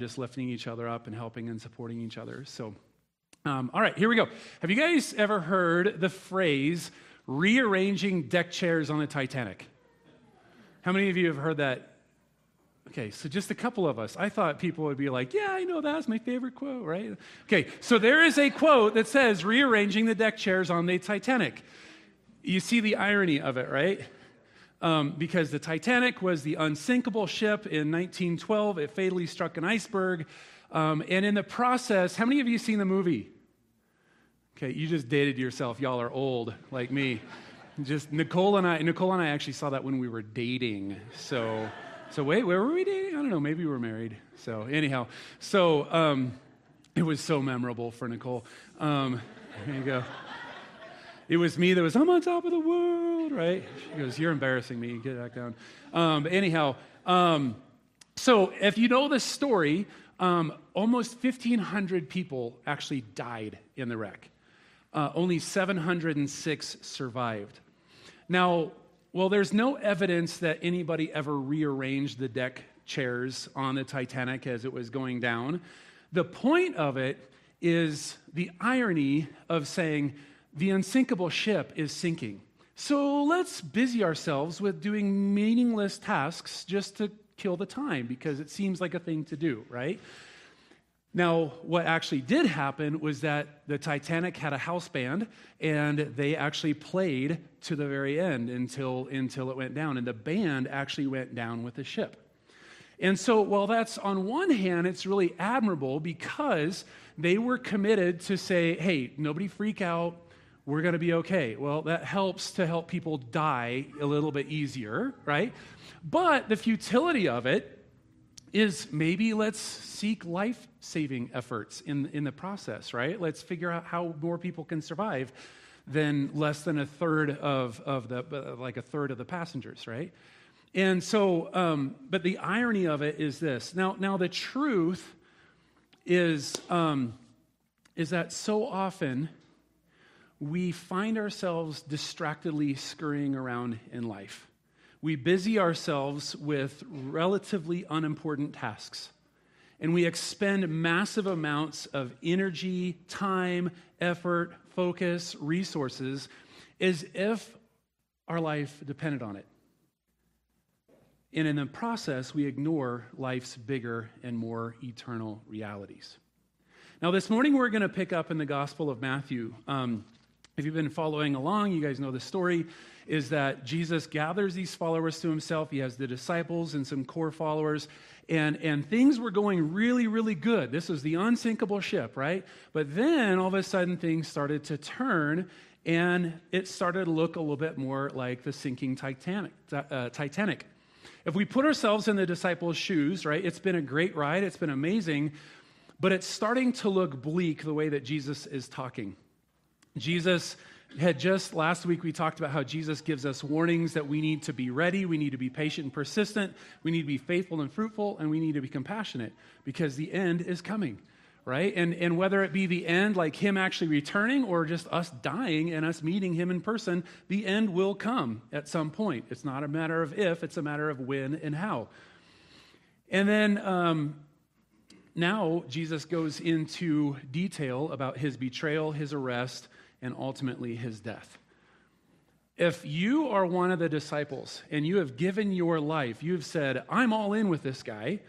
just lifting each other up and helping and supporting each other. So, um, all right, here we go. Have you guys ever heard the phrase rearranging deck chairs on the Titanic? How many of you have heard that? Okay, so just a couple of us. I thought people would be like, yeah, I know that's my favorite quote, right? Okay, so there is a quote that says rearranging the deck chairs on the Titanic. You see the irony of it, right? Um, because the Titanic was the unsinkable ship in 1912. It fatally struck an iceberg. Um, and in the process, how many of you seen the movie? Okay, you just dated yourself. Y'all are old like me. Just Nicole and I. Nicole and I actually saw that when we were dating. So, so wait, where were we dating? I don't know. Maybe we were married. So anyhow, so um, it was so memorable for Nicole. Um, there you go. It was me that was, I'm on top of the world, right? She goes, You're embarrassing me. Get back down. Um, anyhow, um, so if you know the story, um, almost 1,500 people actually died in the wreck. Uh, only 706 survived. Now, well, there's no evidence that anybody ever rearranged the deck chairs on the Titanic as it was going down. The point of it is the irony of saying, the unsinkable ship is sinking. So let's busy ourselves with doing meaningless tasks just to kill the time because it seems like a thing to do, right? Now, what actually did happen was that the Titanic had a house band and they actually played to the very end until, until it went down. And the band actually went down with the ship. And so, while that's on one hand, it's really admirable because they were committed to say, hey, nobody freak out we're going to be okay. Well, that helps to help people die a little bit easier, right? But the futility of it is maybe let's seek life saving efforts in, in the process, right? Let's figure out how more people can survive than less than a third of, of the, uh, like a third of the passengers, right? And so, um, but the irony of it is this. Now, now the truth is, um, is that so often we find ourselves distractedly scurrying around in life. We busy ourselves with relatively unimportant tasks. And we expend massive amounts of energy, time, effort, focus, resources as if our life depended on it. And in the process, we ignore life's bigger and more eternal realities. Now, this morning, we're going to pick up in the Gospel of Matthew. Um, if you've been following along, you guys know the story is that Jesus gathers these followers to himself. He has the disciples and some core followers, and, and things were going really, really good. This was the unsinkable ship, right? But then all of a sudden things started to turn, and it started to look a little bit more like the sinking Titanic. Uh, Titanic. If we put ourselves in the disciples' shoes, right, it's been a great ride, it's been amazing, but it's starting to look bleak the way that Jesus is talking. Jesus had just last week we talked about how Jesus gives us warnings that we need to be ready, we need to be patient and persistent, we need to be faithful and fruitful, and we need to be compassionate because the end is coming, right? And, and whether it be the end, like Him actually returning, or just us dying and us meeting Him in person, the end will come at some point. It's not a matter of if, it's a matter of when and how. And then um, now Jesus goes into detail about His betrayal, His arrest and ultimately his death. If you are one of the disciples and you have given your life, you have said, I'm all in with this guy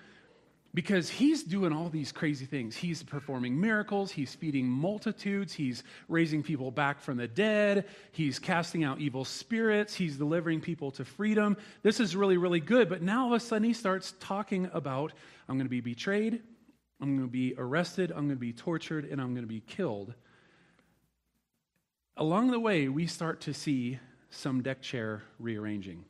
because he's doing all these crazy things. He's performing miracles, he's feeding multitudes, he's raising people back from the dead, he's casting out evil spirits, he's delivering people to freedom. This is really, really good. But now all of a sudden he starts talking about, I'm going to be betrayed, I'm going to be arrested, I'm going to be tortured, and I'm going to be killed Along the way, we start to see some deck chair rearranging.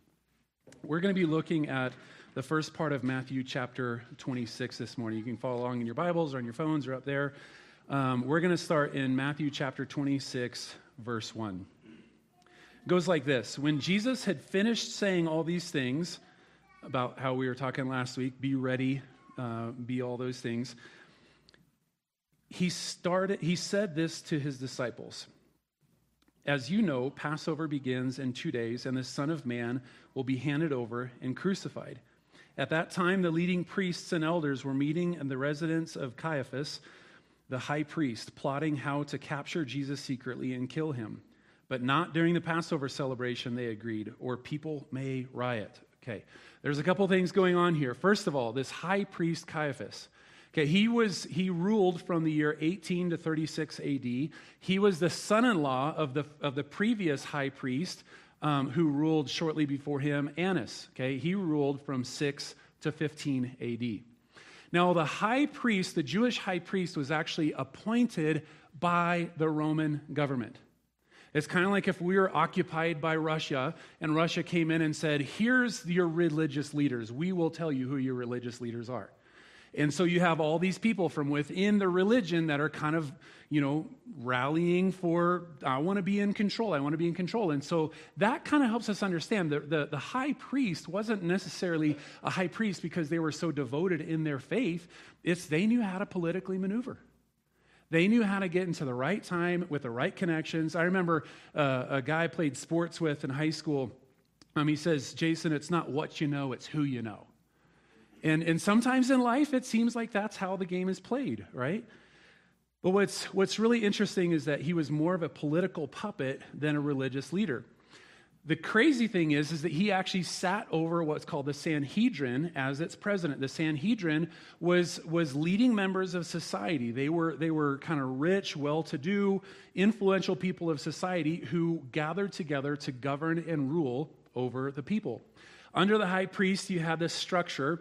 We're going to be looking at the first part of Matthew chapter 26 this morning. You can follow along in your Bibles or on your phones or up there. Um, we're going to start in Matthew chapter 26, verse 1. It goes like this When Jesus had finished saying all these things about how we were talking last week, be ready, uh, be all those things, he started, he said this to his disciples. As you know, Passover begins in two days, and the Son of Man will be handed over and crucified. At that time, the leading priests and elders were meeting in the residence of Caiaphas, the high priest, plotting how to capture Jesus secretly and kill him. But not during the Passover celebration, they agreed, or people may riot. Okay, there's a couple things going on here. First of all, this high priest Caiaphas. Okay, he was he ruled from the year 18 to 36 AD. He was the son-in-law of the of the previous high priest um, who ruled shortly before him, Annas. Okay, he ruled from 6 to 15 AD. Now, the high priest, the Jewish high priest, was actually appointed by the Roman government. It's kind of like if we were occupied by Russia and Russia came in and said, Here's your religious leaders. We will tell you who your religious leaders are. And so you have all these people from within the religion that are kind of, you know, rallying for, I want to be in control. I want to be in control. And so that kind of helps us understand that the, the high priest wasn't necessarily a high priest because they were so devoted in their faith. It's they knew how to politically maneuver. They knew how to get into the right time with the right connections. I remember uh, a guy I played sports with in high school. Um, he says, Jason, it's not what you know, it's who you know. And, and sometimes in life, it seems like that's how the game is played, right? But what's, what's really interesting is that he was more of a political puppet than a religious leader. The crazy thing is, is that he actually sat over what's called the Sanhedrin as its president. The Sanhedrin was, was leading members of society. They were, they were kind of rich, well to do, influential people of society who gathered together to govern and rule over the people. Under the high priest, you had this structure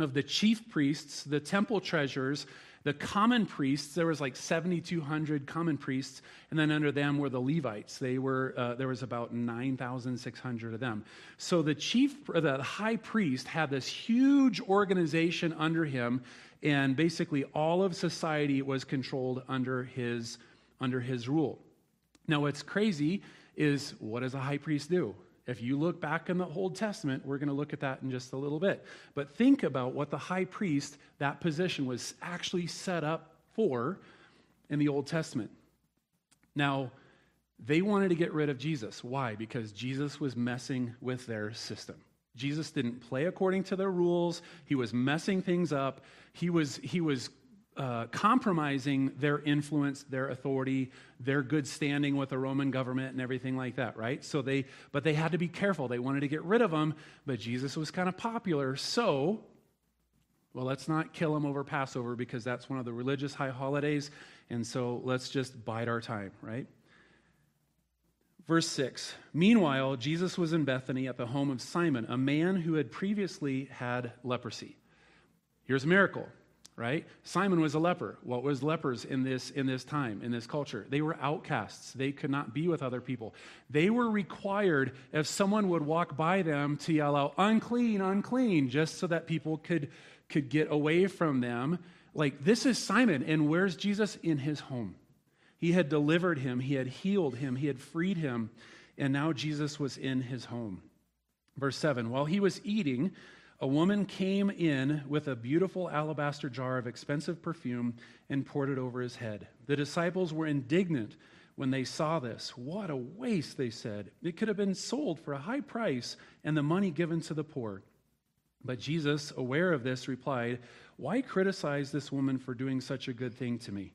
of the chief priests, the temple treasurers, the common priests. There was like 7,200 common priests, and then under them were the Levites. They were uh, there was about 9,600 of them. So the chief, the high priest, had this huge organization under him, and basically all of society was controlled under his under his rule. Now, what's crazy is what does a high priest do? If you look back in the Old Testament, we're going to look at that in just a little bit. But think about what the high priest, that position, was actually set up for in the Old Testament. Now, they wanted to get rid of Jesus. Why? Because Jesus was messing with their system. Jesus didn't play according to their rules. He was messing things up. He was, he was uh, compromising their influence, their authority, their good standing with the Roman government and everything like that, right? So they, but they had to be careful. They wanted to get rid of him, but Jesus was kind of popular. So, well, let's not kill him over Passover because that's one of the religious high holidays. And so let's just bide our time, right? Verse 6 Meanwhile, Jesus was in Bethany at the home of Simon, a man who had previously had leprosy. Here's a miracle right? Simon was a leper. What was lepers in this in this time, in this culture? They were outcasts. They could not be with other people. They were required if someone would walk by them to yell out unclean, unclean just so that people could could get away from them. Like this is Simon and where's Jesus in his home? He had delivered him, he had healed him, he had freed him, and now Jesus was in his home. Verse 7, while he was eating, a woman came in with a beautiful alabaster jar of expensive perfume and poured it over his head. The disciples were indignant when they saw this. What a waste, they said. It could have been sold for a high price and the money given to the poor. But Jesus, aware of this, replied, Why criticize this woman for doing such a good thing to me?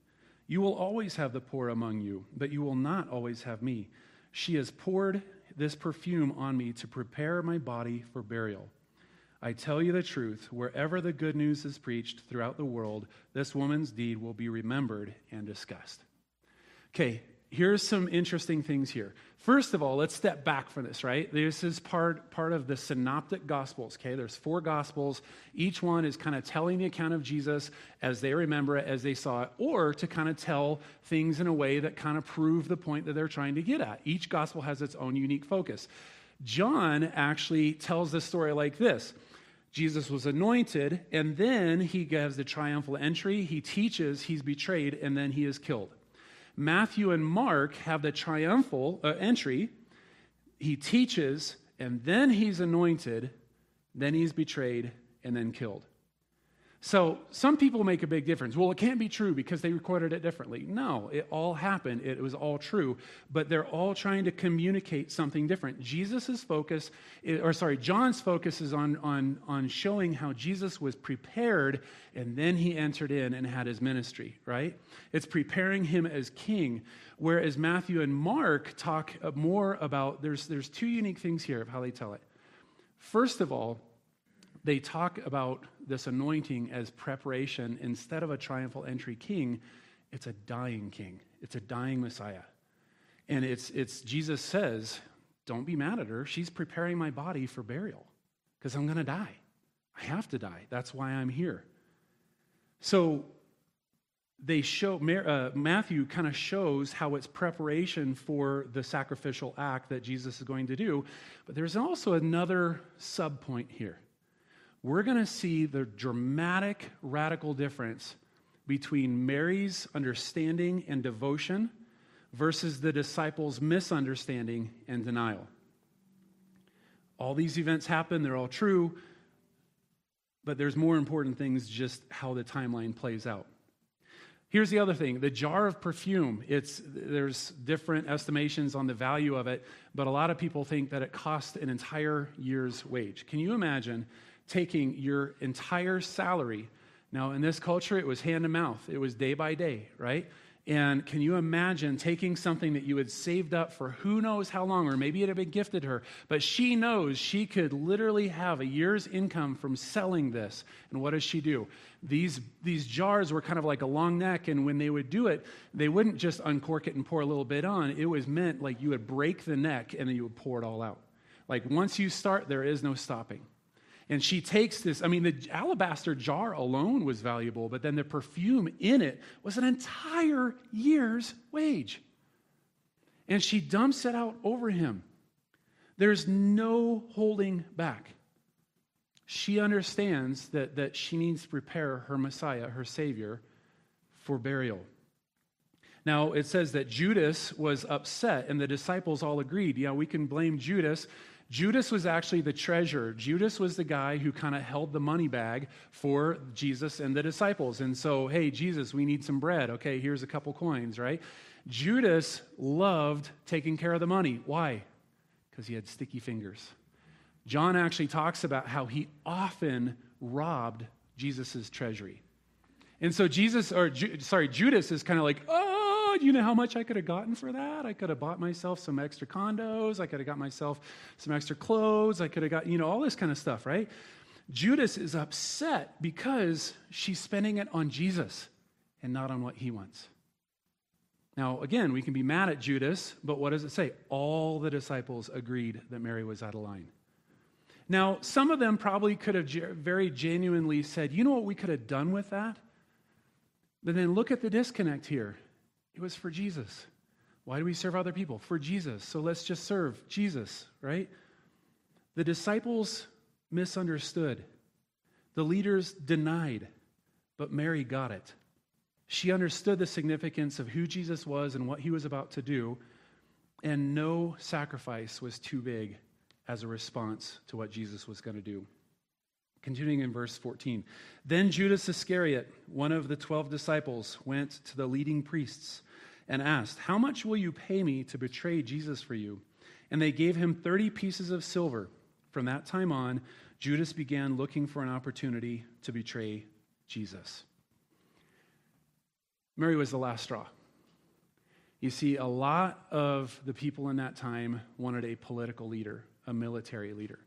You will always have the poor among you, but you will not always have me. She has poured this perfume on me to prepare my body for burial. I tell you the truth, wherever the good news is preached throughout the world, this woman's deed will be remembered and discussed. Okay, here's some interesting things here. First of all, let's step back from this, right? This is part, part of the synoptic gospels, okay? There's four gospels. Each one is kind of telling the account of Jesus as they remember it, as they saw it, or to kind of tell things in a way that kind of prove the point that they're trying to get at. Each gospel has its own unique focus. John actually tells the story like this Jesus was anointed, and then he gives the triumphal entry. He teaches, he's betrayed, and then he is killed. Matthew and Mark have the triumphal uh, entry. He teaches, and then he's anointed, then he's betrayed, and then killed. So some people make a big difference. Well, it can't be true because they recorded it differently. No, it all happened. It was all true, but they're all trying to communicate something different. Jesus' focus, eh, or sorry, John's focus is on, on, on showing how Jesus was prepared and then he entered in and had his ministry, right? It's preparing him as king. Whereas Matthew and Mark talk uh, more about, there's, there's two unique things here of how they tell it. First of all, they talk about this anointing as preparation. Instead of a triumphal entry king, it's a dying king, it's a dying Messiah. And it's, it's Jesus says, Don't be mad at her. She's preparing my body for burial because I'm going to die. I have to die. That's why I'm here. So they show uh, Matthew kind of shows how it's preparation for the sacrificial act that Jesus is going to do, but there's also another sub point here we're going to see the dramatic, radical difference between Mary's understanding and devotion versus the disciples' misunderstanding and denial. All these events happen, they're all true, but there's more important things just how the timeline plays out. Here's the other thing the jar of perfume. It's, there's different estimations on the value of it, but a lot of people think that it cost an entire year's wage. Can you imagine taking your entire salary. Now, in this culture, it was hand to mouth, it was day by day, right? And can you imagine taking something that you had saved up for who knows how long, or maybe it had been gifted her, but she knows she could literally have a year's income from selling this. And what does she do? These, these jars were kind of like a long neck, and when they would do it, they wouldn't just uncork it and pour a little bit on. It was meant like you would break the neck and then you would pour it all out. Like once you start, there is no stopping. And she takes this, I mean, the alabaster jar alone was valuable, but then the perfume in it was an entire year's wage. And she dumps it out over him. There's no holding back. She understands that, that she needs to prepare her Messiah, her Savior, for burial. Now, it says that Judas was upset, and the disciples all agreed. Yeah, we can blame Judas Judas was actually the treasurer. Judas was the guy who kind of held the money bag for Jesus and the disciples. And so, hey, Jesus, we need some bread. Okay, here's a couple coins, right? Judas loved taking care of the money. Why? Because he had sticky fingers. John actually talks about how he often robbed Jesus' treasury. And so Jesus, or sorry, Judas is kind of like, oh, you know how much I could have gotten for that? I could have bought myself some extra condos. I could have got myself some extra clothes. I could have got, you know, all this kind of stuff, right? Judas is upset because she's spending it on Jesus and not on what he wants. Now, again, we can be mad at Judas, but what does it say? All the disciples agreed that Mary was out of line. Now, some of them probably could have very genuinely said, you know what we could have done with that? But then look at the disconnect here. It was for Jesus. Why do we serve other people? For Jesus. So let's just serve Jesus, right? The disciples misunderstood. The leaders denied, but Mary got it. She understood the significance of who Jesus was and what he was about to do, and no sacrifice was too big as a response to what Jesus was going to do. Continuing in verse 14. Then Judas Iscariot, one of the 12 disciples, went to the leading priests and asked, How much will you pay me to betray Jesus for you? And they gave him 30 pieces of silver. From that time on, Judas began looking for an opportunity to betray Jesus. Mary was the last straw. You see, a lot of the people in that time wanted a political leader, a military leader.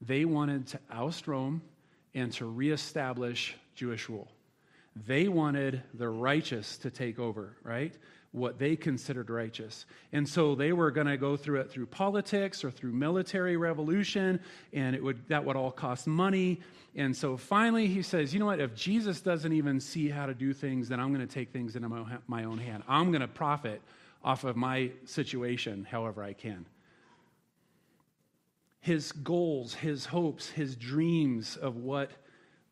They wanted to oust Rome and to reestablish Jewish rule. They wanted the righteous to take over, right? What they considered righteous. And so they were going to go through it through politics or through military revolution, and it would, that would all cost money. And so finally he says, you know what? If Jesus doesn't even see how to do things, then I'm going to take things into my own hand. I'm going to profit off of my situation however I can his goals, his hopes, his dreams of what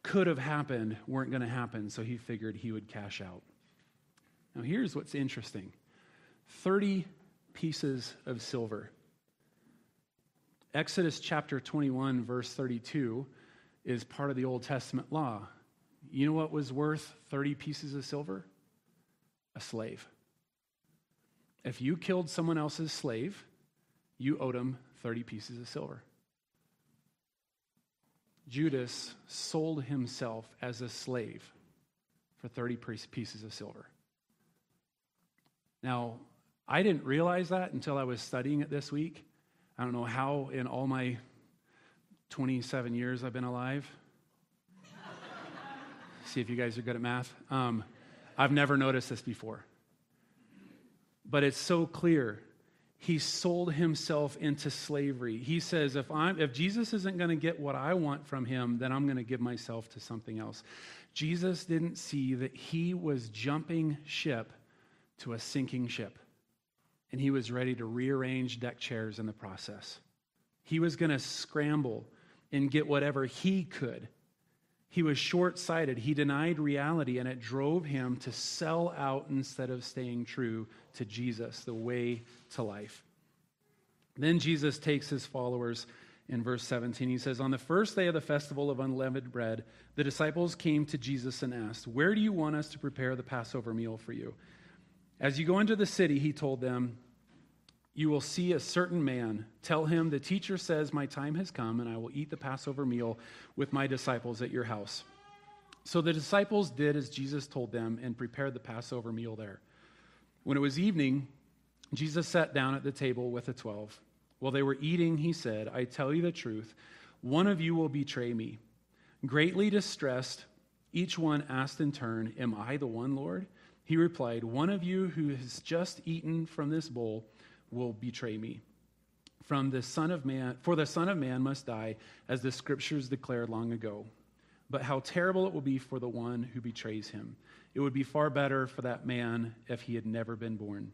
could have happened weren't going to happen, so he figured he would cash out. Now, here's what's interesting 30 pieces of silver. Exodus chapter 21, verse 32, is part of the Old Testament law. you know what was worth 30 pieces of silver? A slave. If you killed someone else's slave, you owed him 30 pieces of silver. Judas sold himself as a slave for 30 pieces of silver. Now, I didn't realize that until I was studying it this week. I don't know how, in all my 27 years I've been alive. See if you guys are good at math. Um, I've never noticed this before. But it's so clear he sold himself into slavery. He says, if, I'm, if Jesus isn't going to get what I want from him, then I'm going to give myself to something else. Jesus didn't see that he was jumping ship to a sinking ship, and he was ready to rearrange deck chairs in the process. He was going to scramble and get whatever he could. He was short sighted. He denied reality, and it drove him to sell out instead of staying true to Jesus, the way to life. Then Jesus takes his followers in verse 17. He says, On the first day of the festival of unleavened bread, the disciples came to Jesus and asked, Where do you want us to prepare the Passover meal for you? As you go into the city, he told them, You will see a certain man. Tell him, The teacher says, My time has come, and I will eat the Passover meal with my disciples at your house. So the disciples did as Jesus told them and prepared the Passover meal there. When it was evening, Jesus sat down at the table with the twelve. While they were eating, he said, I tell you the truth, one of you will betray me. Greatly distressed, each one asked in turn, Am I the one, Lord? He replied, One of you who has just eaten from this bowl will betray me. From the Son of Man, for the Son of Man must die, as the scriptures declared long ago. But how terrible it will be for the one who betrays him. It would be far better for that man if he had never been born.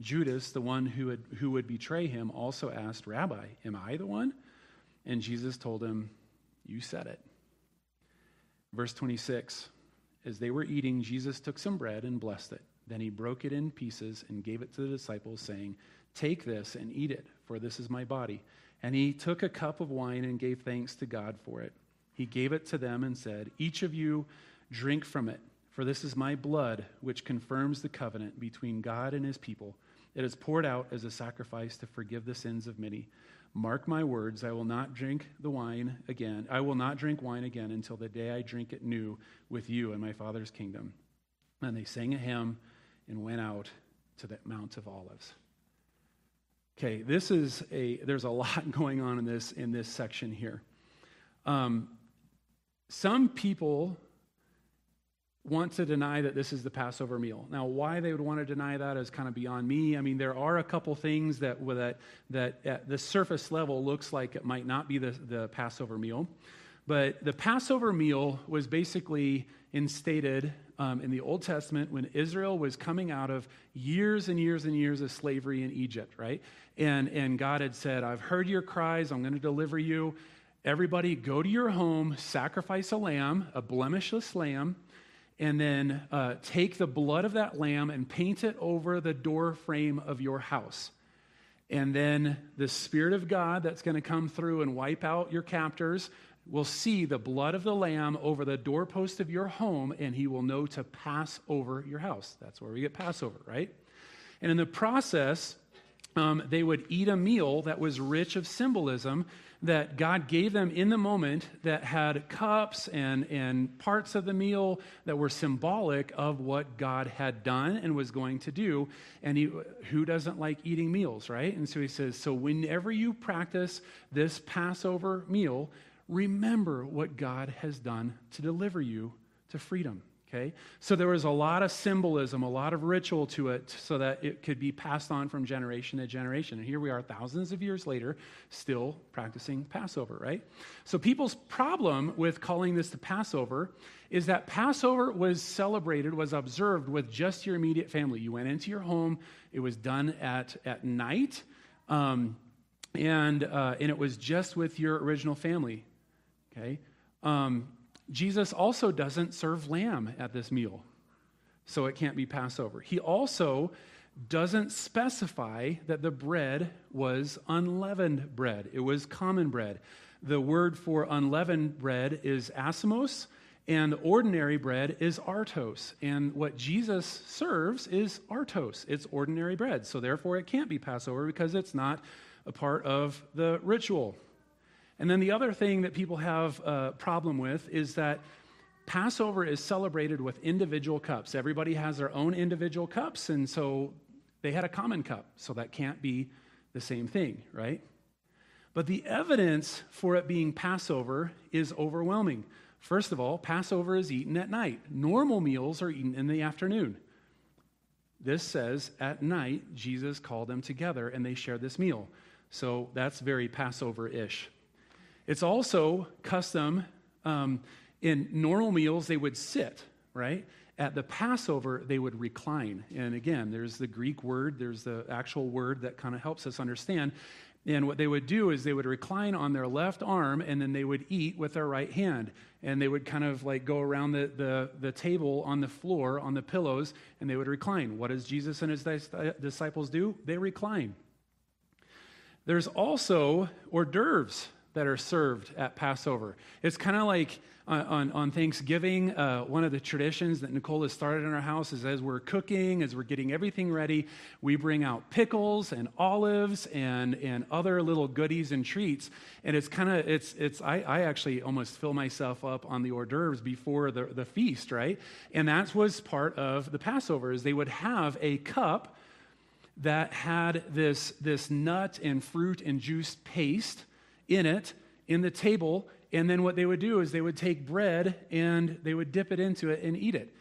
Judas, the one who, had, who would betray him, also asked, Rabbi, am I the one? And Jesus told him, You said it. Verse 26 As they were eating, Jesus took some bread and blessed it. Then he broke it in pieces and gave it to the disciples, saying, Take this and eat it, for this is my body. And he took a cup of wine and gave thanks to God for it. He gave it to them and said, Each of you drink from it. For this is my blood, which confirms the covenant between God and his people. It is poured out as a sacrifice to forgive the sins of many. Mark my words, I will not drink the wine again. I will not drink wine again until the day I drink it new with you in my Father's kingdom. And they sang a hymn and went out to the Mount of Olives. Okay, this is a, there's a lot going on in this, in this section here. Um, some people want to deny that this is the Passover meal. Now, why they would want to deny that is kind of beyond me. I mean, there are a couple things that that that at the surface level looks like it might not be the, the Passover meal, but the Passover meal was basically instated um, in the Old Testament when Israel was coming out of years and years and years of slavery in Egypt, right? And and God had said, "I've heard your cries. I'm going to deliver you." Everybody, go to your home, sacrifice a lamb, a blemishless lamb and then uh, take the blood of that lamb and paint it over the door frame of your house. And then the Spirit of God that's going to come through and wipe out your captors will see the blood of the lamb over the doorpost of your home, and he will know to pass over your house. That's where we get Passover, right? And in the process, um, they would eat a meal that was rich of symbolism that God gave them in the moment that had cups and, and parts of the meal that were symbolic of what God had done and was going to do. And he, who doesn't like eating meals, right? And so he says, So whenever you practice this Passover meal, remember what God has done to deliver you to freedom. Okay? So there was a lot of symbolism, a lot of ritual to it so that it could be passed on from generation to generation. And here we are, thousands of years later, still practicing Passover, right? So people's problem with calling this the Passover is that Passover was celebrated, was observed with just your immediate family. You went into your home, it was done at, at night, um, and, uh, and it was just with your original family. Okay? Um, Jesus also doesn't serve lamb at this meal, so it can't be Passover. He also doesn't specify that the bread was unleavened bread, it was common bread. The word for unleavened bread is asimos, And ordinary bread is artos. And what Jesus serves is artos. It's ordinary bread. So therefore, it can't be Passover because it's not a part of the ritual. And then the other thing that people have a problem with is that Passover is celebrated with individual cups. Everybody has their own individual cups, and so they had a common cup. So that can't be the same thing, right? But the evidence for it being Passover is overwhelming. First of all, Passover is eaten at night. Normal meals are eaten in the afternoon. This says at night, Jesus called them together and they shared this meal. So that's very Passover ish. It's also custom um, in normal meals, they would sit, right? At the Passover, they would recline. And again, there's the Greek word, there's the actual word that kind of helps us understand. And what they would do is they would recline on their left arm and then they would eat with their right hand. And they would kind of like go around the, the, the table on the floor, on the pillows, and they would recline. What does Jesus and his disciples do? They recline. There's also hors d'oeuvres that are served at Passover. It's kind of like on, on, Thanksgiving, uh, one of the traditions that Nicole has started in our house is as we're cooking, as we're getting everything ready, we bring out pickles and olives and, and other little goodies and treats. And it's kind of, it's, it's, I, I actually almost fill myself up on the hors d'oeuvres before the, the feast, right? And that was part of the Passover, is they would have a cup that had this, this nut and fruit and juice paste in it in the table and then what they would do is they would take bread and they would dip it into it and eat it.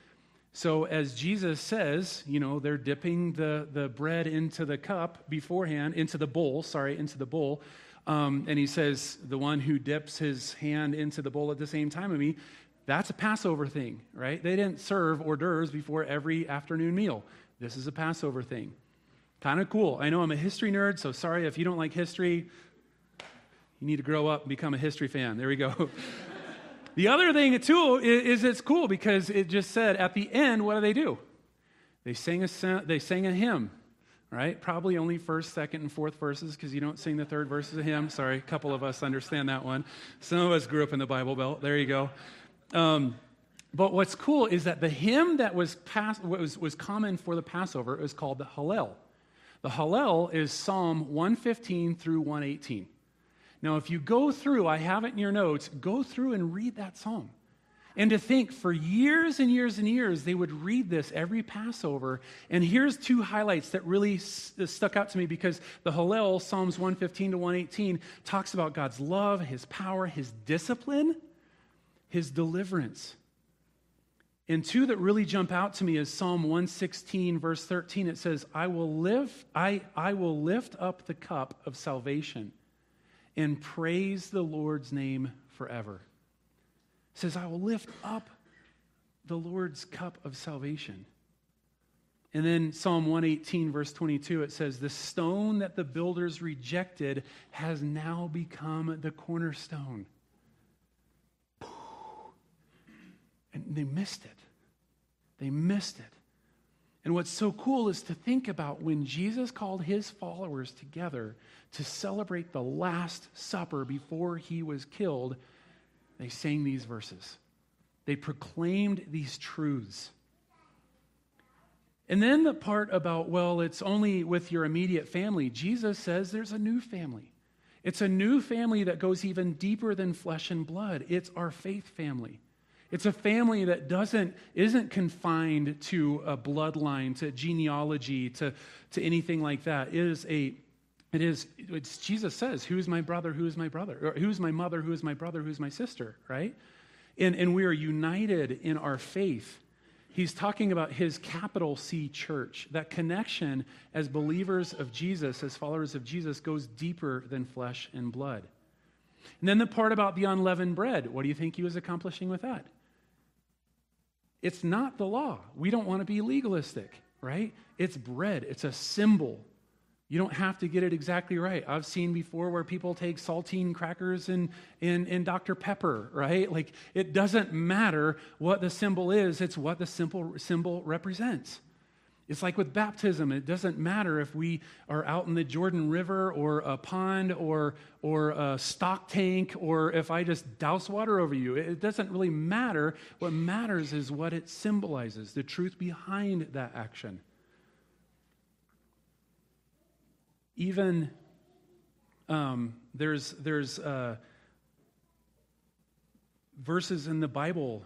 So, as Jesus says, you know, they're dipping the, the bread into the cup beforehand, into the bowl, sorry, into the bowl. Um, and he says, the one who dips his hand into the bowl at the same time of me, that's a Passover thing, right? They didn't serve hors d'oeuvres before every afternoon meal. This is a Passover thing. Kind of cool. I know I'm a history nerd, so sorry if you don't like history. You need to grow up and become a history fan. There we go. the other thing, too, is, it's cool because it just said at the end, what do they do? They sang a, they sang a hymn, right? Probably only first, second, and fourth verses because you don't sing the third verses of hymn. Sorry, a couple of us understand that one. Some of us grew up in the Bible Belt. There you go. Um, but what's cool is that the hymn that was, pass, was, was common for the Passover is called the Hallel. The Hallel is Psalm 115 through 118. Now, if you go through, I have it in your notes, go through and read that psalm. And to think for years and years and years, they would read this every Passover. And here's two highlights that really stuck out to me because the Hallel, Psalms 115 to 118, talks about God's love, his power, his discipline, his deliverance. And two that really jump out to me is Psalm 116, verse 13. It says, I will lift, I, I will lift up the cup of salvation and praise the Lord's name forever. It says, I will lift up the Lord's cup of salvation. And then Psalm 118, verse 22, it says, The stone that the builders rejected has now become the cornerstone. And they missed it. They missed it. And what's so cool is to think about when Jesus called his followers together to celebrate the Last Supper before he was killed, they sang these verses. They proclaimed these truths. And then the part about, well, it's only with your immediate family, Jesus says there's a new family. It's a new family that goes even deeper than flesh and blood. It's our faith family. It's a family that doesn't, isn't confined to a bloodline, to genealogy, to, to anything like that. It is a, it is, it's, Jesus says, who is my brother, who is my brother? Or who is my mother, who is my brother, who is my sister, right? And, and we are united in our faith. He's talking about his capital C church. That connection as believers of Jesus, as followers of Jesus, goes deeper than flesh and blood. And then the part about the unleavened bread, what do you think he was accomplishing with that? It's not the law. We don't want to be legalistic, right? It's bread, it's a symbol. You don't have to get it exactly right. I've seen before where people take saltine crackers and, and, and Dr. Pepper, right? Like, it doesn't matter what the symbol is, it's what the simple symbol represents. It's like with baptism. It doesn't matter if we are out in the Jordan River or a pond or, or a stock tank or if I just douse water over you. It doesn't really matter. What matters is what it symbolizes, the truth behind that action. Even um, there's, there's uh, verses in the Bible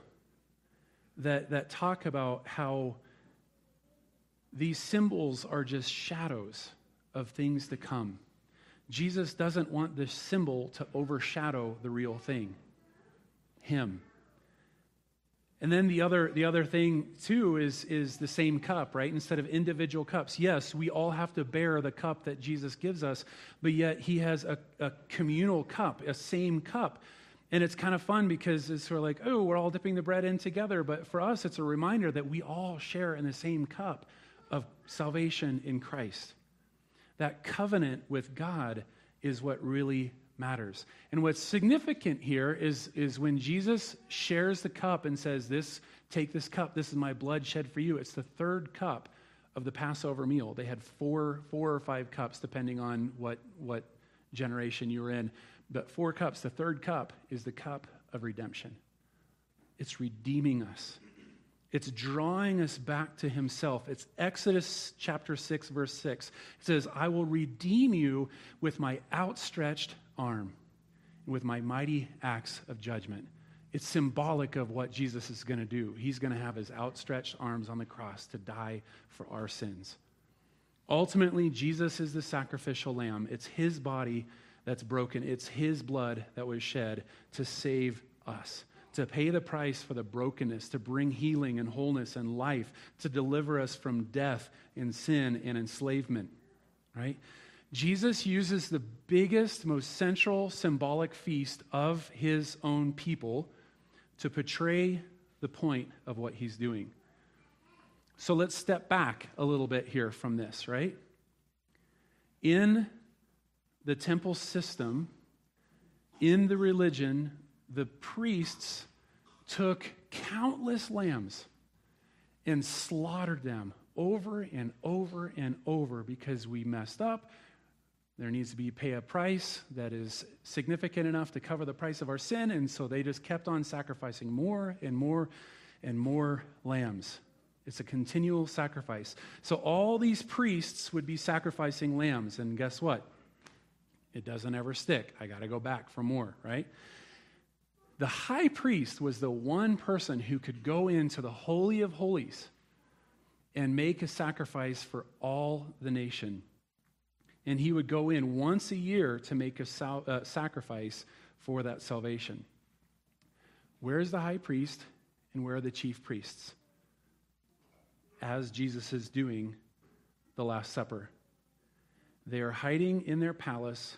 that, that talk about how these symbols are just shadows of things to come. Jesus doesn't want this symbol to overshadow the real thing, Him. And then the other, the other thing, too, is, is the same cup, right? Instead of individual cups. Yes, we all have to bear the cup that Jesus gives us, but yet He has a, a communal cup, a same cup. And it's kind of fun because it's sort of like, oh, we're all dipping the bread in together. But for us, it's a reminder that we all share in the same cup of salvation in Christ. That covenant with God is what really matters. And what's significant here is, is when Jesus shares the cup and says, This, take this cup, this is my blood shed for you. It's the third cup of the Passover meal. They had four, four or five cups, depending on what, what generation you were in. But four cups. The third cup is the cup of redemption. It's redeeming us. It's drawing us back to himself. It's Exodus chapter 6, verse 6. It says, I will redeem you with my outstretched arm, and with my mighty acts of judgment. It's symbolic of what Jesus is going to do. He's going to have his outstretched arms on the cross to die for our sins. Ultimately, Jesus is the sacrificial lamb. It's his body that's broken, it's his blood that was shed to save us to pay the price for the brokenness, to bring healing and wholeness and life, to deliver us from death and sin and enslavement, right? Jesus uses the biggest, most central symbolic feast of his own people to portray the point of what he's doing. So let's step back a little bit here from this, right? In the temple system, in the religion the priests took countless lambs and slaughtered them over and over and over because we messed up. There needs to be pay a price that is significant enough to cover the price of our sin, and so they just kept on sacrificing more and more and more lambs. It's a continual sacrifice. So all these priests would be sacrificing lambs, and guess what? It doesn't ever stick. I got to go back for more, right? The high priest was the one person who could go into the Holy of Holies and make a sacrifice for all the nation. And he would go in once a year to make a sal- uh, sacrifice for that salvation. Where is the high priest and where are the chief priests? As Jesus is doing the Last Supper, they are hiding in their palace,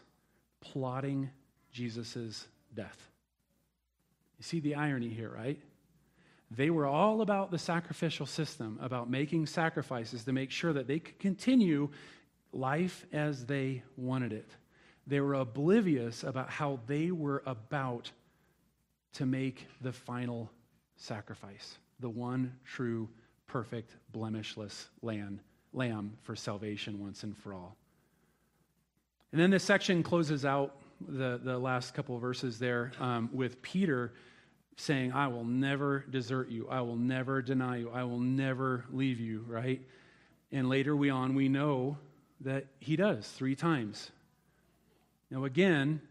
plotting Jesus' death. You see the irony here, right? They were all about the sacrificial system, about making sacrifices to make sure that they could continue life as they wanted it. They were oblivious about how they were about to make the final sacrifice, the one true, perfect, blemishless lamb, lamb for salvation once and for all. And then this section closes out the, the last couple verses there um, with Peter saying, I will never desert you. I will never deny you. I will never leave you, right? And later we on, we know that he does three times. Now, again,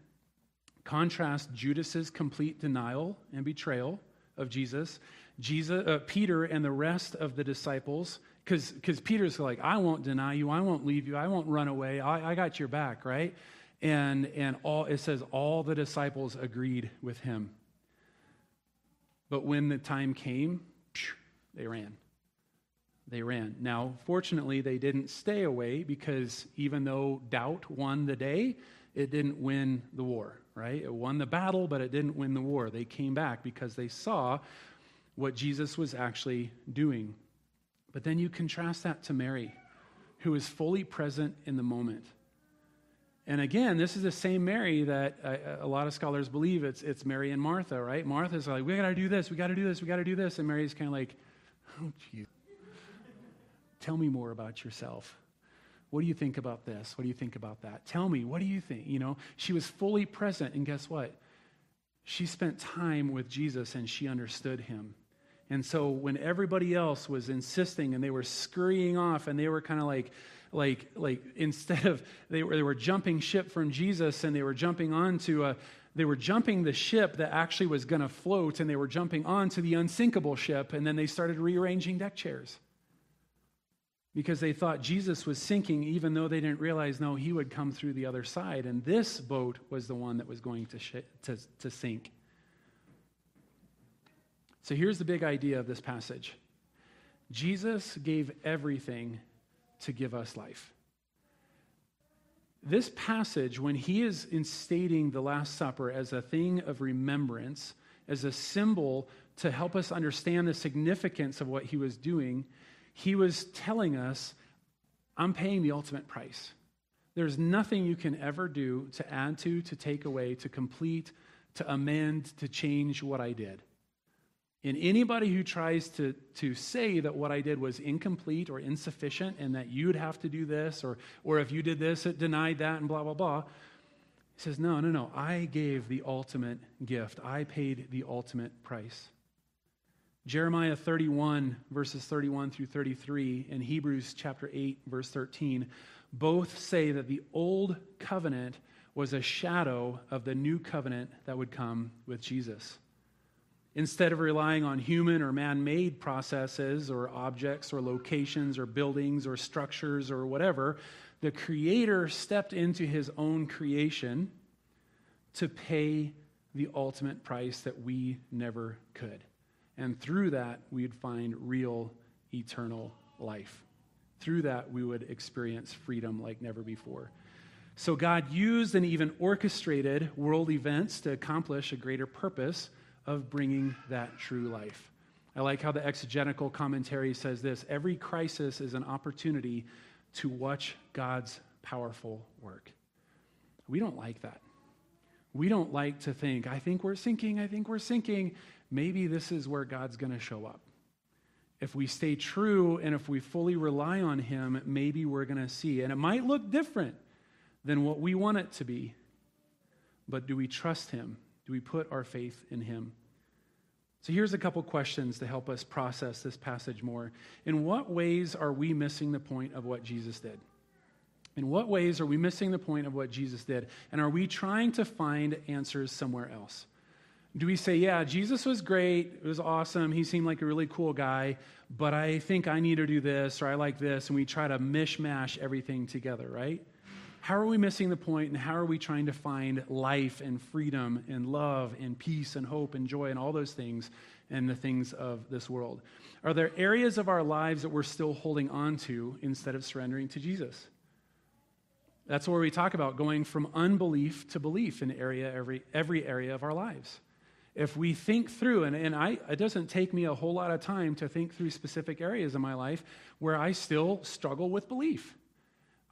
contrast Judas's complete denial and betrayal of Jesus. Jesus, uh, Peter and the rest of the disciples, because Peter's like, I won't deny you, I won't leave you, I won't run away, I, I got your back, right? And and all it says all the disciples agreed with him. But when the time came, they ran. They ran. Now, fortunately, they didn't stay away because even though doubt won the day, it didn't win the war, right? It won the battle, but it didn't win the war. They came back because they saw what Jesus was actually doing. But then you contrast that to Mary, who is fully present in the moment. And again, this is the same Mary that a, a lot of scholars believe it's, it's Mary and Martha, right? Martha's like, we got to do this, we got to do this, we got to do this. And Mary's kind of like, oh, geez. Tell me more about yourself. What do you think about this? What do you think about that? Tell me, what do you think? You know, she was fully present, and guess what? She spent time with Jesus and she understood him. And so when everybody else was insisting and they were scurrying off and they were kind of like, like, like instead of they were, they were jumping ship from Jesus and they were jumping onto a, they were jumping the ship that actually was going to float and they were jumping onto the unsinkable ship and then they started rearranging deck chairs. Because they thought Jesus was sinking even though they didn't realize no he would come through the other side. And this boat was the one that was going to, sh- to, to sink. So here's the big idea of this passage. Jesus gave everything to give us life. This passage, when he is instating the Last Supper as a thing of remembrance, as a symbol to help us understand the significance of what he was doing, he was telling us, I'm paying the ultimate price. There's nothing you can ever do to add to, to take away, to complete, to amend, to change what I did. And anybody who tries to, to say that what I did was incomplete or insufficient and that you'd have to do this, or, or if you did this, it denied that, and blah, blah, blah, he says, No, no, no. I gave the ultimate gift, I paid the ultimate price. Jeremiah 31, verses 31 through 33, and Hebrews chapter 8, verse 13, both say that the old covenant was a shadow of the new covenant that would come with Jesus. Instead of relying on human or man made processes or objects or locations or buildings or structures or whatever, the Creator stepped into His own creation to pay the ultimate price that we never could. And through that, we'd find real eternal life. Through that, we would experience freedom like never before. So, God used and even orchestrated world events to accomplish a greater purpose of bringing that true life. I like how the exegetical commentary says this every crisis is an opportunity to watch God's powerful work. We don't like that. We don't like to think, I think we're sinking, I think we're sinking. Maybe this is where God's going to show up. If we stay true and if we fully rely on Him, maybe we're going to see. And it might look different than what we want it to be. But do we trust Him? Do we put our faith in Him? So here's a couple questions to help us process this passage more. In what ways are we missing the point of what Jesus did? In what ways are we missing the point of what Jesus did? And are we trying to find answers somewhere else? Do we say, yeah, Jesus was great, it was awesome, he seemed like a really cool guy, but I think I need to do this or I like this, and we try to mishmash everything together, right? How are we missing the point and how are we trying to find life and freedom and love and peace and hope and joy and all those things and the things of this world? Are there areas of our lives that we're still holding on to instead of surrendering to Jesus? That's where we talk about going from unbelief to belief in area every, every area of our lives. If we think through, and, and I, it doesn't take me a whole lot of time to think through specific areas of my life where I still struggle with belief.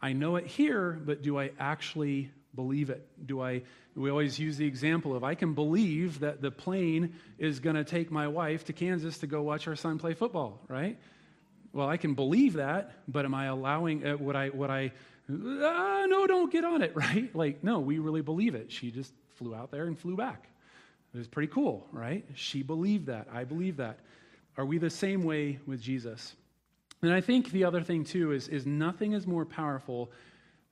I know it here, but do I actually believe it? Do I, we always use the example of I can believe that the plane is going to take my wife to Kansas to go watch our son play football, right? Well, I can believe that, but am I allowing, uh, would I, would I, ah, no, don't get on it, right? Like, no, we really believe it. She just flew out there and flew back. It was pretty cool, right? She believed that. I believe that. Are we the same way with Jesus? And I think the other thing, too, is, is nothing is more powerful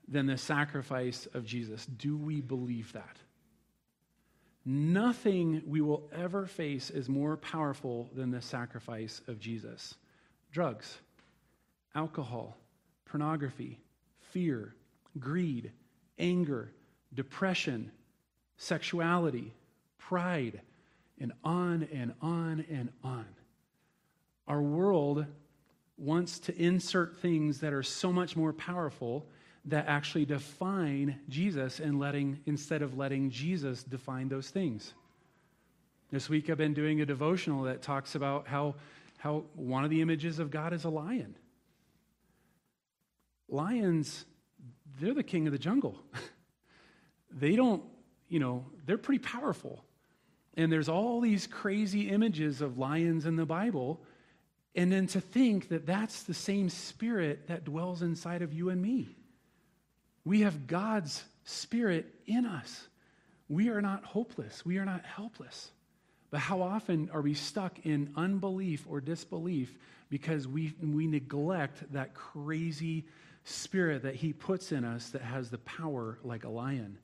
than the sacrifice of Jesus. Do we believe that? Nothing we will ever face is more powerful than the sacrifice of Jesus. Drugs, alcohol, pornography, fear, greed, anger, depression, sexuality, pride, and on and on and on. Our world wants to insert things that are so much more powerful that actually define Jesus and letting instead of letting Jesus define those things. This week I've been doing a devotional that talks about how how one of the images of God is a lion. Lions, they're the king of the jungle. they don't, you know, they're pretty powerful. And there's all these crazy images of lions in the Bible And then to think that that's the same spirit that dwells inside of you and me. We have God's spirit in us. We are not hopeless. We are not helpless. But how often are we stuck in unbelief or disbelief because we, we neglect that crazy spirit that He puts in us that has the power like a lion,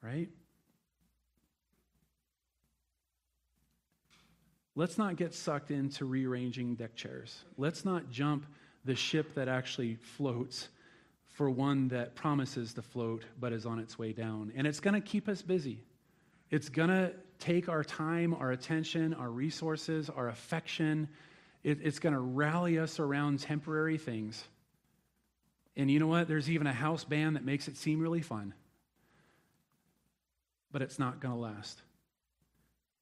right? Let's not get sucked into rearranging deck chairs. Let's not jump the ship that actually floats for one that promises to float but is on its way down. And it's going to keep us busy. It's going to take our time, our attention, our resources, our affection. It, it's going to rally us around temporary things. And you know what? There's even a house band that makes it seem really fun. But it's not going to last.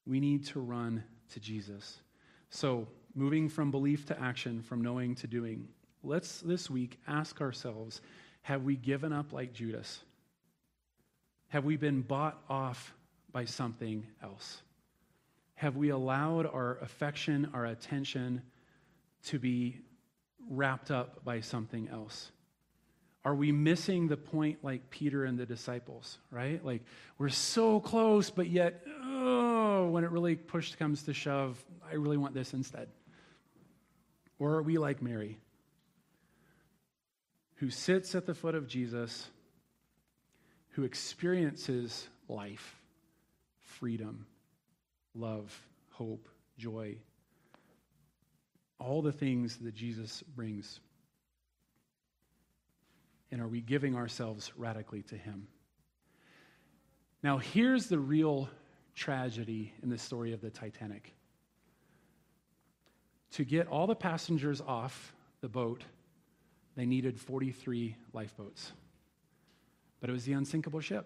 We need to run to Jesus. So, moving from belief to action, from knowing to doing, let's this week ask ourselves have we given up like Judas? Have we been bought off by something else? Have we allowed our affection, our attention to be wrapped up by something else? Are we missing the point like Peter and the disciples, right? Like we're so close, but yet, when it really push comes to shove, I really want this instead. Or are we like Mary, who sits at the foot of Jesus, who experiences life, freedom, love, hope, joy, all the things that Jesus brings? And are we giving ourselves radically to Him? Now, here's the real tragedy in the story of the Titanic. To get all the passengers off the boat, they needed 43 lifeboats. But it was the unsinkable ship.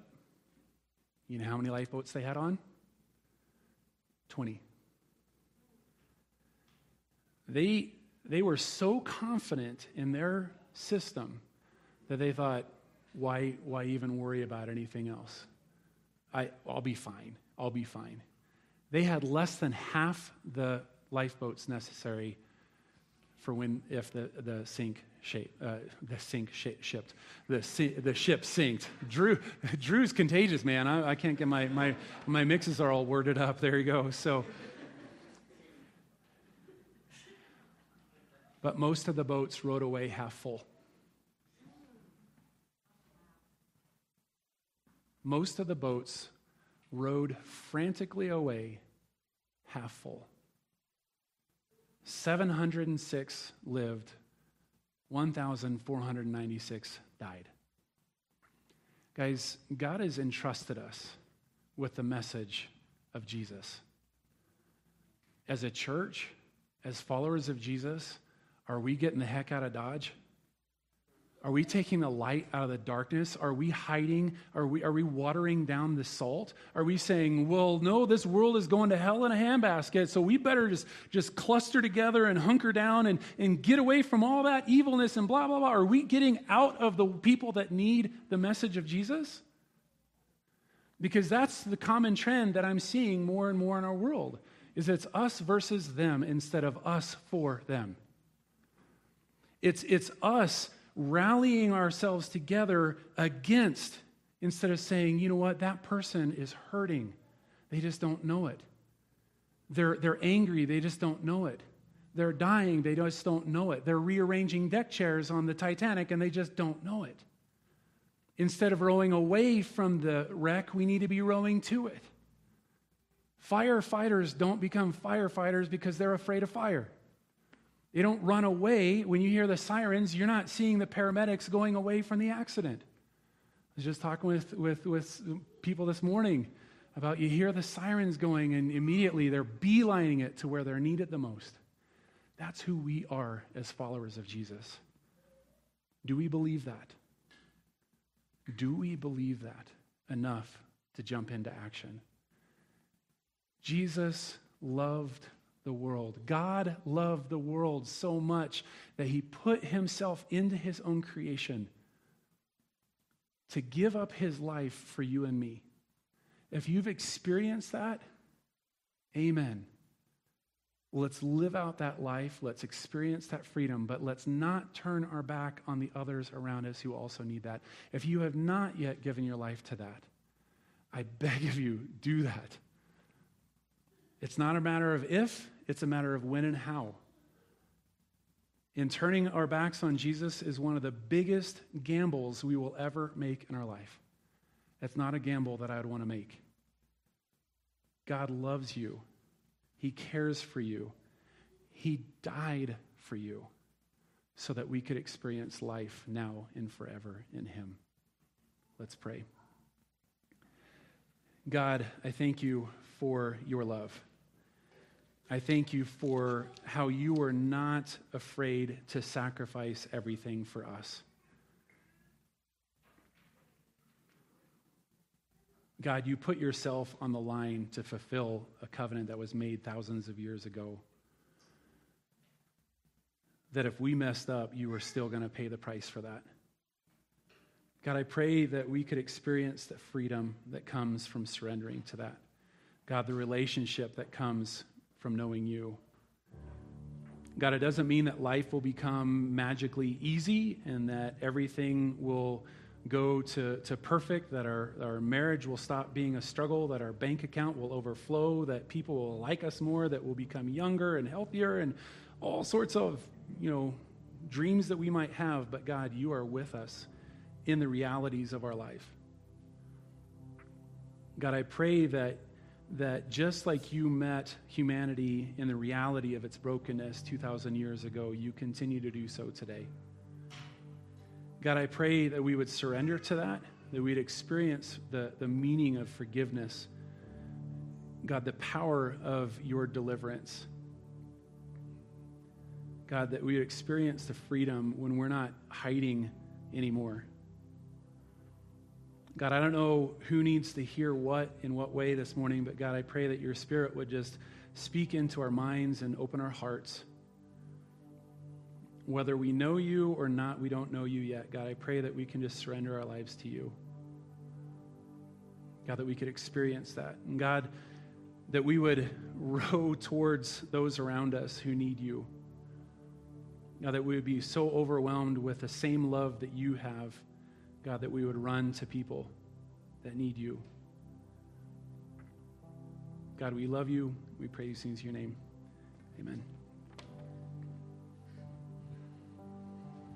You know how many lifeboats they had on? 20. They, they were so confident in their system that they thought, why, why even worry about anything else? I, I'll be fine. I'll be fine. They had less than half the lifeboats necessary for when if the, the sink shape, uh, the sink sh- shipped, the, the ship sinked. Drew, Drew's contagious, man. I, I can't get my, my, my mixes are all worded up. There you go. So, but most of the boats rode away half full. most of the boats rowed frantically away half full. 706 lived, 1,496 died. Guys, God has entrusted us with the message of Jesus. As a church, as followers of Jesus, are we getting the heck out of Dodge? Are we taking the light out of the darkness? Are we hiding? Are we, are we watering down the salt? Are we saying, well, no, this world is going to hell in a handbasket, so we better just, just cluster together and hunker down and, and get away from all that evilness and blah, blah, blah? Are we getting out of the people that need the message of Jesus? Because that's the common trend that I'm seeing more and more in our world is it's us versus them instead of us for them. It's, it's us rallying ourselves together against instead of saying, you know what, that person is hurting. They just don't know it. They're, they're angry, they just don't know it. They're dying, they just don't know it. They're rearranging deck chairs on the Titanic and they just don't know it. Instead of rowing away from the wreck, we need to be rowing to it. Firefighters don't become firefighters because they're afraid of fire. They don't run away. When you hear the sirens, you're not seeing the paramedics going away from the accident. I was just talking with, with, with people this morning about you hear the sirens going, and immediately they're beelining it to where they're needed the most. That's who we are as followers of Jesus. Do we believe that? Do we believe that enough to jump into action? Jesus loved the world. God loved the world so much that he put himself into his own creation to give up his life for you and me. If you've experienced that, amen. Let's live out that life. Let's experience that freedom, but let's not turn our back on the others around us who also need that. If you have not yet given your life to that, I beg of you, do that. It's not a matter of if, it's a matter of when and how. In turning our backs on Jesus is one of the biggest gambles we will ever make in our life. That's not a gamble that I would want to make. God loves you. He cares for you. He died for you so that we could experience life now and forever in Him. Let's pray. God, I thank you for your love. I thank you for how you were not afraid to sacrifice everything for us. God, you put yourself on the line to fulfill a covenant that was made thousands of years ago. That if we messed up, you were still going to pay the price for that. God, I pray that we could experience the freedom that comes from surrendering to that. God, the relationship that comes from knowing you. God, it doesn't mean that life will become magically easy and that everything will go to, to perfect, that our, our marriage will stop being a struggle, that our bank account will overflow, that people will like us more, that we'll become younger and healthier, and all sorts of, you know, dreams that we might have. But God, you are with us in the realities of our life. God, I pray that that just like you met humanity in the reality of its brokenness 2,000 years ago, you continue to do so today. God, I pray that we would surrender to that, that we'd experience the, the meaning of forgiveness. God, the power of your deliverance. God, that we experience the freedom when we're not hiding anymore. God, I don't know who needs to hear what in what way this morning, but God, I pray that your spirit would just speak into our minds and open our hearts whether we know you or not, we don't know you yet. God, I pray that we can just surrender our lives to you. God, that we could experience that. And God, that we would row towards those around us who need you. God, that we would be so overwhelmed with the same love that you have, God, that we would run to people that need you. God, we love you. We praise things in your name. Amen.